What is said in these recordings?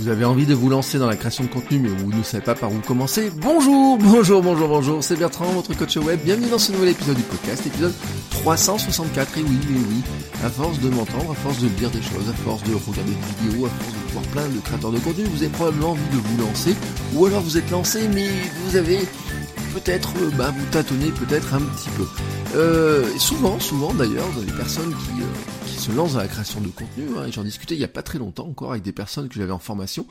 Vous avez envie de vous lancer dans la création de contenu mais vous ne savez pas par où commencer Bonjour, bonjour, bonjour, bonjour, c'est Bertrand, votre coach web. Bienvenue dans ce nouvel épisode du podcast, épisode 364. Et oui, oui, oui, à force de m'entendre, à force de lire des choses, à force de regarder des vidéos, à force de voir plein de créateurs de contenu, vous avez probablement envie de vous lancer. Ou alors vous êtes lancé mais vous avez peut-être euh, bah, vous tâtonnez peut-être un petit peu. Euh, souvent, souvent d'ailleurs, les personnes qui, euh, qui se lancent dans la création de contenu, hein, j'en discutais il n'y a pas très longtemps encore avec des personnes que j'avais en formation,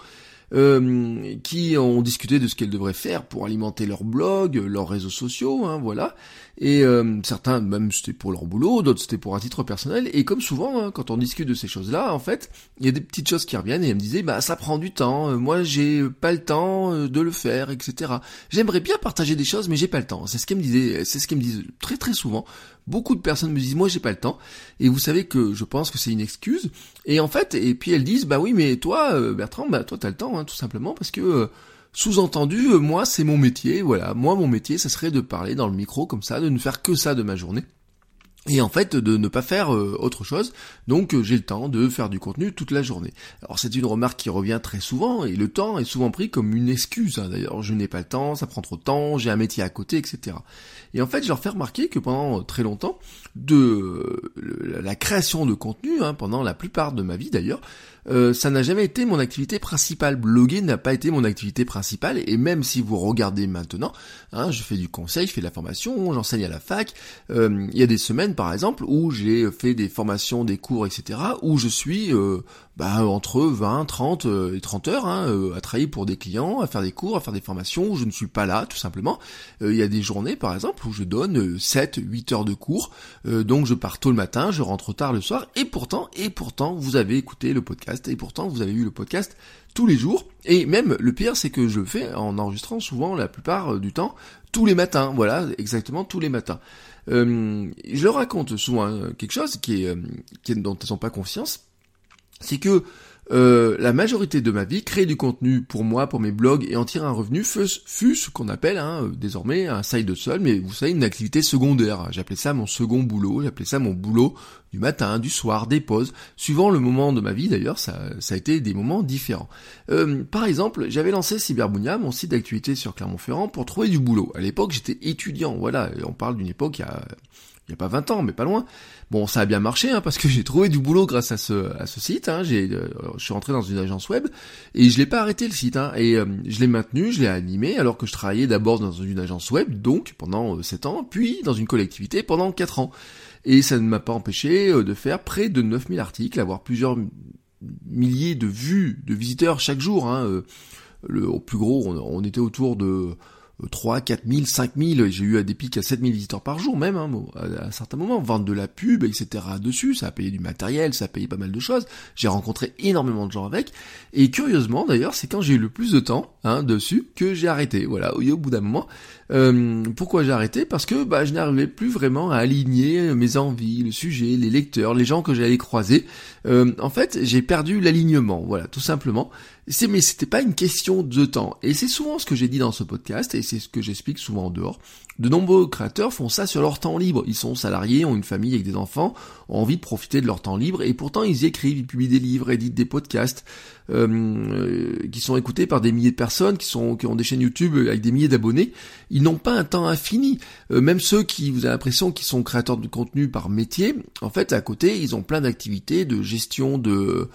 euh, qui ont discuté de ce qu'elles devraient faire pour alimenter leur blog, leurs réseaux sociaux, hein, voilà. Et euh, certains, même c'était pour leur boulot, d'autres c'était pour un titre personnel. Et comme souvent, hein, quand on discute de ces choses-là, en fait, il y a des petites choses qui reviennent et elles me disaient, bah ça prend du temps, euh, moi j'ai pas le temps euh, de le faire, etc. J'aimerais bien partager des choses, mais j'ai pas le temps. C'est ce qu'elles me disaient, c'est ce qu'elles me disent très très souvent. Beaucoup de personnes me disent, moi j'ai pas le temps. Et vous savez que je pense que c'est une excuse. Et en fait, et puis elles disent, bah oui, mais toi, Bertrand, bah toi t'as le temps, hein, tout simplement, parce que sous-entendu, euh, moi c'est mon métier, voilà, moi mon métier, ça serait de parler dans le micro comme ça, de ne faire que ça de ma journée. Et en fait, de ne pas faire euh, autre chose, donc euh, j'ai le temps de faire du contenu toute la journée. Alors c'est une remarque qui revient très souvent, et le temps est souvent pris comme une excuse. Hein. D'ailleurs, je n'ai pas le temps, ça prend trop de temps, j'ai un métier à côté, etc. Et en fait, je leur fais remarquer que pendant très longtemps, de la création de contenu, hein, pendant la plupart de ma vie d'ailleurs, euh, ça n'a jamais été mon activité principale. Bloguer n'a pas été mon activité principale, et même si vous regardez maintenant, hein, je fais du conseil, je fais de la formation, j'enseigne à la fac, il y a des semaines par exemple où j'ai fait des formations, des cours, etc., où je suis euh, bah, entre 20, 30 et 30 heures hein, à travailler pour des clients, à faire des cours, à faire des formations, où je ne suis pas là tout simplement. Il y a des journées par exemple où je donne 7, 8 heures de cours, donc je pars tôt le matin, je rentre tard le soir, et pourtant, et pourtant, vous avez écouté le podcast et pourtant vous avez eu le podcast tous les jours. Et même le pire, c'est que je le fais en enregistrant souvent la plupart euh, du temps tous les matins. Voilà, exactement tous les matins. Euh, je raconte souvent hein, quelque chose qui est, euh, qui est dont ils n'ont pas confiance, c'est que euh, la majorité de ma vie, créer du contenu pour moi, pour mes blogs et en tirer un revenu fut, ce qu'on appelle hein, euh, désormais un side hustle, mais vous savez une activité secondaire. J'appelais ça mon second boulot, j'appelais ça mon boulot du matin, du soir, des pauses. Suivant le moment de ma vie d'ailleurs, ça, a été des moments différents. Euh, par exemple, j'avais lancé Cyberbounia, mon site d'activité sur Clermont-Ferrand, pour trouver du boulot. À l'époque, j'étais étudiant, voilà, on parle d'une époque il y a il n'y a pas 20 ans, mais pas loin. Bon, ça a bien marché, hein, parce que j'ai trouvé du boulot grâce à ce, à ce site. Hein. J'ai, euh, je suis rentré dans une agence web et je l'ai pas arrêté le site. Hein, et euh, je l'ai maintenu, je l'ai animé, alors que je travaillais d'abord dans une agence web, donc pendant 7 euh, ans, puis dans une collectivité pendant 4 ans. Et ça ne m'a pas empêché de faire près de 9000 articles, avoir plusieurs milliers de vues de visiteurs chaque jour. Hein. Le, au plus gros, on était autour de 3, 4 000, 5 000, j'ai eu des pics à 7 000 visiteurs par jour même, hein, à, certains moments, vendre de la pub, etc. dessus, ça a payé du matériel, ça a payé pas mal de choses, j'ai rencontré énormément de gens avec, et curieusement d'ailleurs, c'est quand j'ai eu le plus de temps hein, dessus que j'ai arrêté, voilà, au bout d'un moment. Euh, pourquoi j'ai arrêté? Parce que bah, je n'arrivais plus vraiment à aligner mes envies, le sujet, les lecteurs, les gens que j'allais croiser. Euh, en fait, j'ai perdu l'alignement, voilà, tout simplement. Mais c'était pas une question de temps. Et c'est souvent ce que j'ai dit dans ce podcast et c'est ce que j'explique souvent en dehors. De nombreux créateurs font ça sur leur temps libre. Ils sont salariés, ont une famille avec des enfants, ont envie de profiter de leur temps libre et pourtant ils écrivent, ils publient des livres, éditent des podcasts euh, euh, qui sont écoutés par des milliers de personnes, qui sont qui ont des chaînes YouTube avec des milliers d'abonnés. Ils n'ont pas un temps infini. Euh, même ceux qui vous avez l'impression qu'ils sont créateurs de contenu par métier, en fait à côté ils ont plein d'activités de gestion de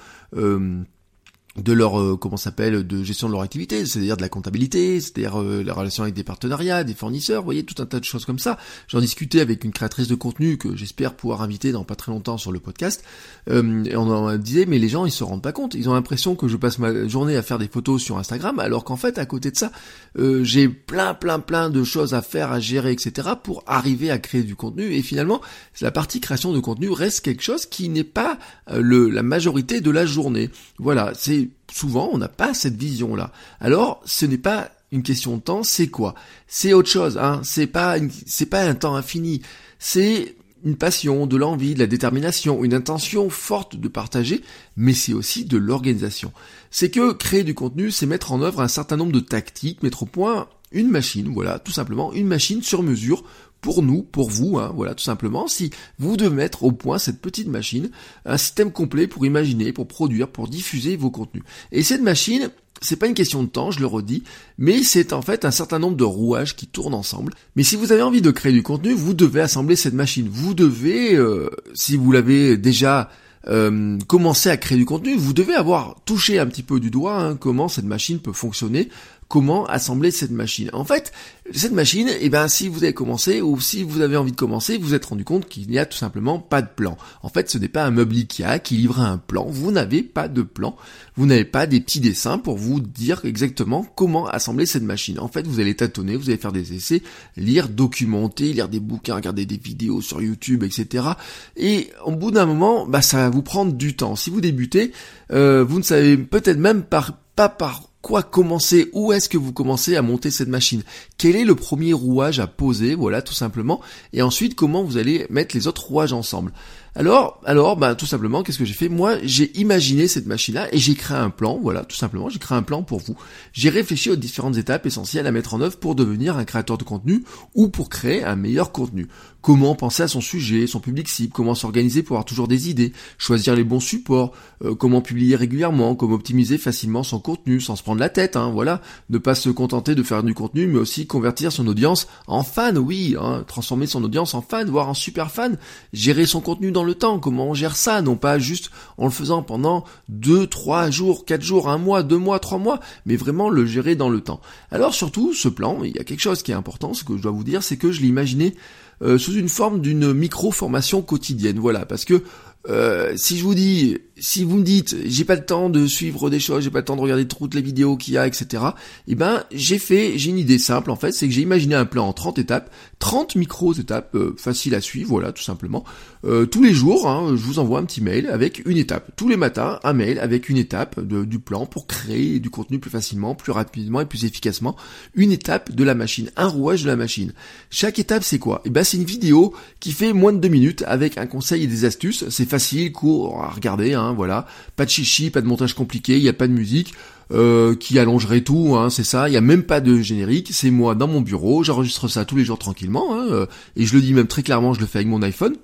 de leur euh, comment s'appelle de gestion de leur activité, c'est-à-dire de la comptabilité, c'est-à-dire euh, la relation avec des partenariats, des fournisseurs, vous voyez tout un tas de choses comme ça. J'en discutais avec une créatrice de contenu que j'espère pouvoir inviter dans pas très longtemps sur le podcast. Euh, et on en disait mais les gens ils se rendent pas compte, ils ont l'impression que je passe ma journée à faire des photos sur Instagram, alors qu'en fait à côté de ça euh, j'ai plein plein plein de choses à faire, à gérer, etc. pour arriver à créer du contenu. Et finalement la partie création de contenu reste quelque chose qui n'est pas le la majorité de la journée. Voilà c'est souvent on n'a pas cette vision là. Alors ce n'est pas une question de temps, c'est quoi? C'est autre chose, hein. C'est pas c'est pas un temps infini. C'est une passion, de l'envie, de la détermination, une intention forte de partager, mais c'est aussi de l'organisation. C'est que créer du contenu, c'est mettre en œuvre un certain nombre de tactiques, mettre au point une machine, voilà, tout simplement, une machine sur mesure pour nous, pour vous, hein, voilà, tout simplement, si vous devez mettre au point cette petite machine, un système complet pour imaginer, pour produire, pour diffuser vos contenus. Et cette machine, c'est pas une question de temps, je le redis, mais c'est en fait un certain nombre de rouages qui tournent ensemble. Mais si vous avez envie de créer du contenu, vous devez assembler cette machine. Vous devez, euh, si vous l'avez déjà euh, commencé à créer du contenu, vous devez avoir touché un petit peu du doigt hein, comment cette machine peut fonctionner comment assembler cette machine. En fait, cette machine, eh ben, si vous avez commencé ou si vous avez envie de commencer, vous vous êtes rendu compte qu'il n'y a tout simplement pas de plan. En fait, ce n'est pas un meuble Ikea qui livre un plan. Vous n'avez pas de plan. Vous n'avez pas des petits dessins pour vous dire exactement comment assembler cette machine. En fait, vous allez tâtonner, vous allez faire des essais, lire, documenter, lire des bouquins, regarder des vidéos sur YouTube, etc. Et au bout d'un moment, bah, ça va vous prendre du temps. Si vous débutez, euh, vous ne savez peut-être même pas par quoi commencer Où est-ce que vous commencez à monter cette machine? Quel est le premier rouage à poser? Voilà, tout simplement. Et ensuite, comment vous allez mettre les autres rouages ensemble? Alors, alors, bah, tout simplement, qu'est-ce que j'ai fait? Moi, j'ai imaginé cette machine-là et j'ai créé un plan. Voilà, tout simplement, j'ai créé un plan pour vous. J'ai réfléchi aux différentes étapes essentielles à mettre en œuvre pour devenir un créateur de contenu ou pour créer un meilleur contenu. Comment penser à son sujet, son public cible, comment s'organiser pour avoir toujours des idées, choisir les bons supports, euh, comment publier régulièrement, comment optimiser facilement son contenu sans se prendre la tête. Hein, voilà, ne pas se contenter de faire du contenu, mais aussi convertir son audience en fan. Oui, hein, transformer son audience en fan, voire en super fan. Gérer son contenu dans le temps, comment on gère ça, non pas juste en le faisant pendant 2, 3 jours, 4 jours, 1 mois, 2 mois, 3 mois, mais vraiment le gérer dans le temps. Alors surtout, ce plan, il y a quelque chose qui est important, ce que je dois vous dire, c'est que je l'ai imaginé euh, sous une forme d'une micro-formation quotidienne, voilà, parce que euh, si je vous dis, si vous me dites, j'ai pas le temps de suivre des choses, j'ai pas le temps de regarder toutes les vidéos qu'il y a, etc. Eh ben, j'ai fait, j'ai une idée simple en fait, c'est que j'ai imaginé un plan en 30 étapes, 30 micros étapes euh, faciles à suivre, voilà, tout simplement. Euh, tous les jours, hein, je vous envoie un petit mail avec une étape. Tous les matins, un mail avec une étape du plan pour créer du contenu plus facilement, plus rapidement et plus efficacement. Une étape de la machine, un rouage de la machine. Chaque étape, c'est quoi? Eh ben, c'est une vidéo qui fait moins de deux minutes avec un conseil et des astuces. C'est facile, court à regarder, hein, voilà. Pas de chichi, pas de montage compliqué, il n'y a pas de musique. Euh, qui allongerait tout, hein, c'est ça, il n'y a même pas de générique, c'est moi dans mon bureau, j'enregistre ça tous les jours tranquillement, hein, euh, et je le dis même très clairement, je le fais avec mon iPhone,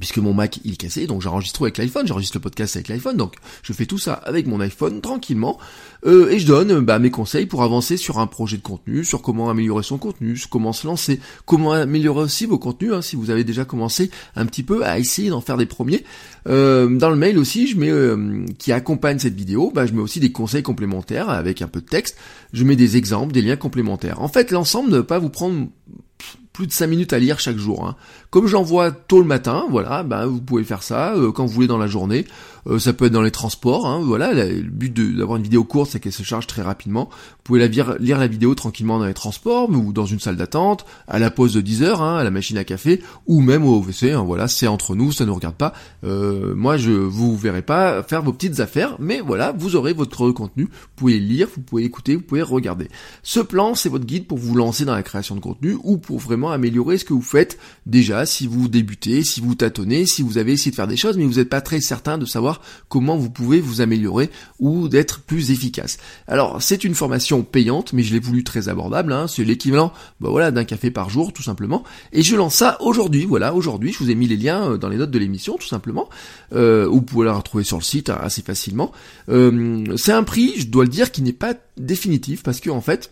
puisque mon Mac il est cassé, donc j'enregistre avec l'iPhone, j'enregistre le podcast avec l'iPhone, donc je fais tout ça avec mon iPhone tranquillement, euh, et je donne bah, mes conseils pour avancer sur un projet de contenu, sur comment améliorer son contenu, sur comment se lancer, comment améliorer aussi vos contenus, hein, si vous avez déjà commencé un petit peu à essayer d'en faire des premiers. Euh, dans le mail aussi, je mets euh, qui accompagne cette vidéo, bah, je mets aussi des conseils complémentaires avec un peu de texte, je mets des exemples, des liens complémentaires. En fait, l'ensemble ne pas vous prendre plus de 5 minutes à lire chaque jour. Hein. Comme j'envoie tôt le matin, voilà, ben vous pouvez faire ça euh, quand vous voulez dans la journée. Euh, ça peut être dans les transports, hein, voilà. le but d'avoir une vidéo courte, c'est qu'elle se charge très rapidement. Vous pouvez la lire, lire, la vidéo tranquillement dans les transports, ou dans une salle d'attente, à la pause de 10 heures, hein, à la machine à café, ou même au WC. Hein, voilà, c'est entre nous, ça ne regarde pas. Euh, moi, je vous verrai pas faire vos petites affaires, mais voilà, vous aurez votre contenu. Vous pouvez lire, vous pouvez écouter, vous pouvez regarder. Ce plan, c'est votre guide pour vous lancer dans la création de contenu ou pour vraiment améliorer ce que vous faites déjà si vous débutez, si vous tâtonnez, si vous avez essayé de faire des choses, mais vous n'êtes pas très certain de savoir comment vous pouvez vous améliorer ou d'être plus efficace. Alors c'est une formation payante, mais je l'ai voulu très abordable, hein. c'est l'équivalent bah voilà, d'un café par jour tout simplement, et je lance ça aujourd'hui, voilà, aujourd'hui, je vous ai mis les liens euh, dans les notes de l'émission tout simplement, euh, vous pouvez la retrouver sur le site hein, assez facilement. Euh, c'est un prix, je dois le dire, qui n'est pas définitif, parce que en fait,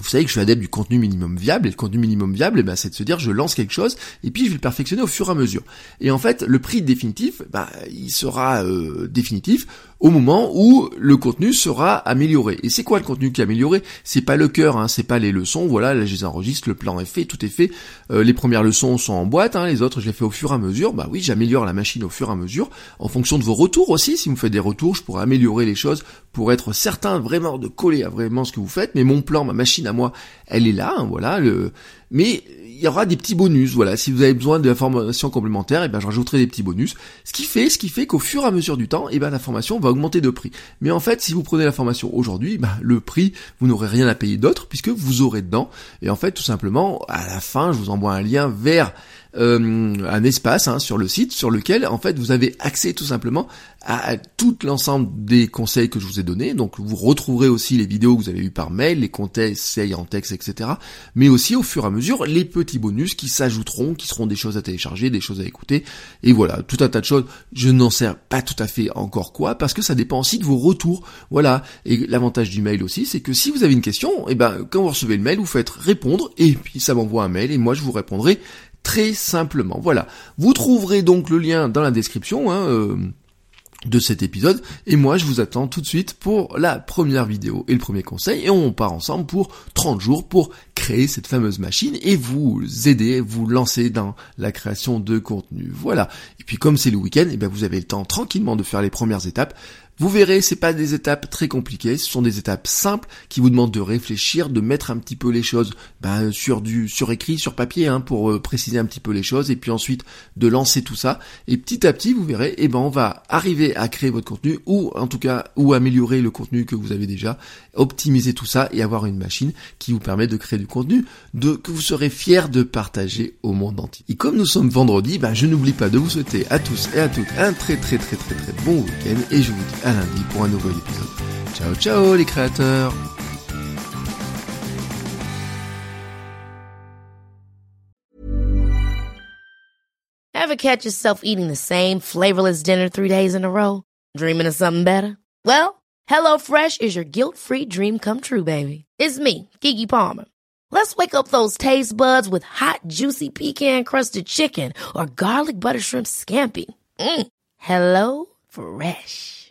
vous savez que je suis adepte du contenu minimum viable, et le contenu minimum viable, eh ben, c'est de se dire je lance quelque chose, et puis je vais le perfectionner au fur et à mesure. Et en fait, le prix définitif, bah, il sera euh, définitif au moment où le contenu sera amélioré. Et c'est quoi le contenu qui est amélioré? C'est pas le cœur, hein, c'est pas les leçons. Voilà, là je les enregistre, le plan est fait, tout est fait. Euh, les premières leçons sont en boîte, hein, les autres je les fais au fur et à mesure. Bah oui, j'améliore la machine au fur et à mesure, en fonction de vos retours aussi. Si vous faites des retours, je pourrais améliorer les choses pour être certain vraiment de coller à vraiment ce que vous faites. Mais mon plan, ma machine à moi, elle est là, hein, voilà. Le... Mais il y aura des petits bonus, voilà. Si vous avez besoin d'informations complémentaires, et eh ben je rajouterai des petits bonus. Ce qui fait, ce qui fait qu'au fur et à mesure du temps, et eh ben la formation va augmenter de prix. Mais en fait, si vous prenez la formation aujourd'hui, ben, le prix, vous n'aurez rien à payer d'autre puisque vous aurez dedans. Et en fait, tout simplement, à la fin, je vous envoie un lien vers euh, un espace hein, sur le site sur lequel en fait vous avez accès tout simplement à, tout l'ensemble des conseils que je vous ai donnés. Donc vous retrouverez aussi les vidéos que vous avez eues par mail, les conseils en texte, etc. Mais aussi au fur et à mesure les petits bonus qui s'ajouteront, qui seront des choses à télécharger, des choses à écouter. Et voilà, tout un tas de choses. Je n'en sais pas tout à fait encore quoi parce que ça dépend aussi de vos retours. Voilà. Et l'avantage du mail aussi, c'est que si vous avez une question, et eh ben quand vous recevez le mail, vous faites répondre et puis ça m'envoie un mail et moi je vous répondrai très simplement. Voilà. Vous trouverez donc le lien dans la description. Hein, euh, de cet épisode et moi je vous attends tout de suite pour la première vidéo et le premier conseil et on part ensemble pour 30 jours pour créer cette fameuse machine et vous aider, vous lancer dans la création de contenu. Voilà. Et puis comme c'est le week-end, et eh bien vous avez le temps tranquillement de faire les premières étapes vous verrez, c'est pas des étapes très compliquées, ce sont des étapes simples qui vous demandent de réfléchir, de mettre un petit peu les choses ben, sur du sur écrit, sur papier, hein, pour euh, préciser un petit peu les choses, et puis ensuite de lancer tout ça. Et petit à petit, vous verrez, eh ben on va arriver à créer votre contenu, ou en tout cas, ou améliorer le contenu que vous avez déjà, optimiser tout ça et avoir une machine qui vous permet de créer du contenu de que vous serez fier de partager au monde entier. Et comme nous sommes vendredi, ben je n'oublie pas de vous souhaiter à tous et à toutes un très très très très très bon week-end, et je vous dis à lundi pour un nouvel épisode. Ciao ciao les créateurs Ever catch yourself eating the same flavorless dinner three days in a row? Dreaming of something better? Well, HelloFresh is your guilt-free dream come true, baby. It's me, Kiki Palmer. Let's wake up those taste buds with hot, juicy pecan-crusted chicken or garlic butter shrimp scampi. Mm. Hello Fresh.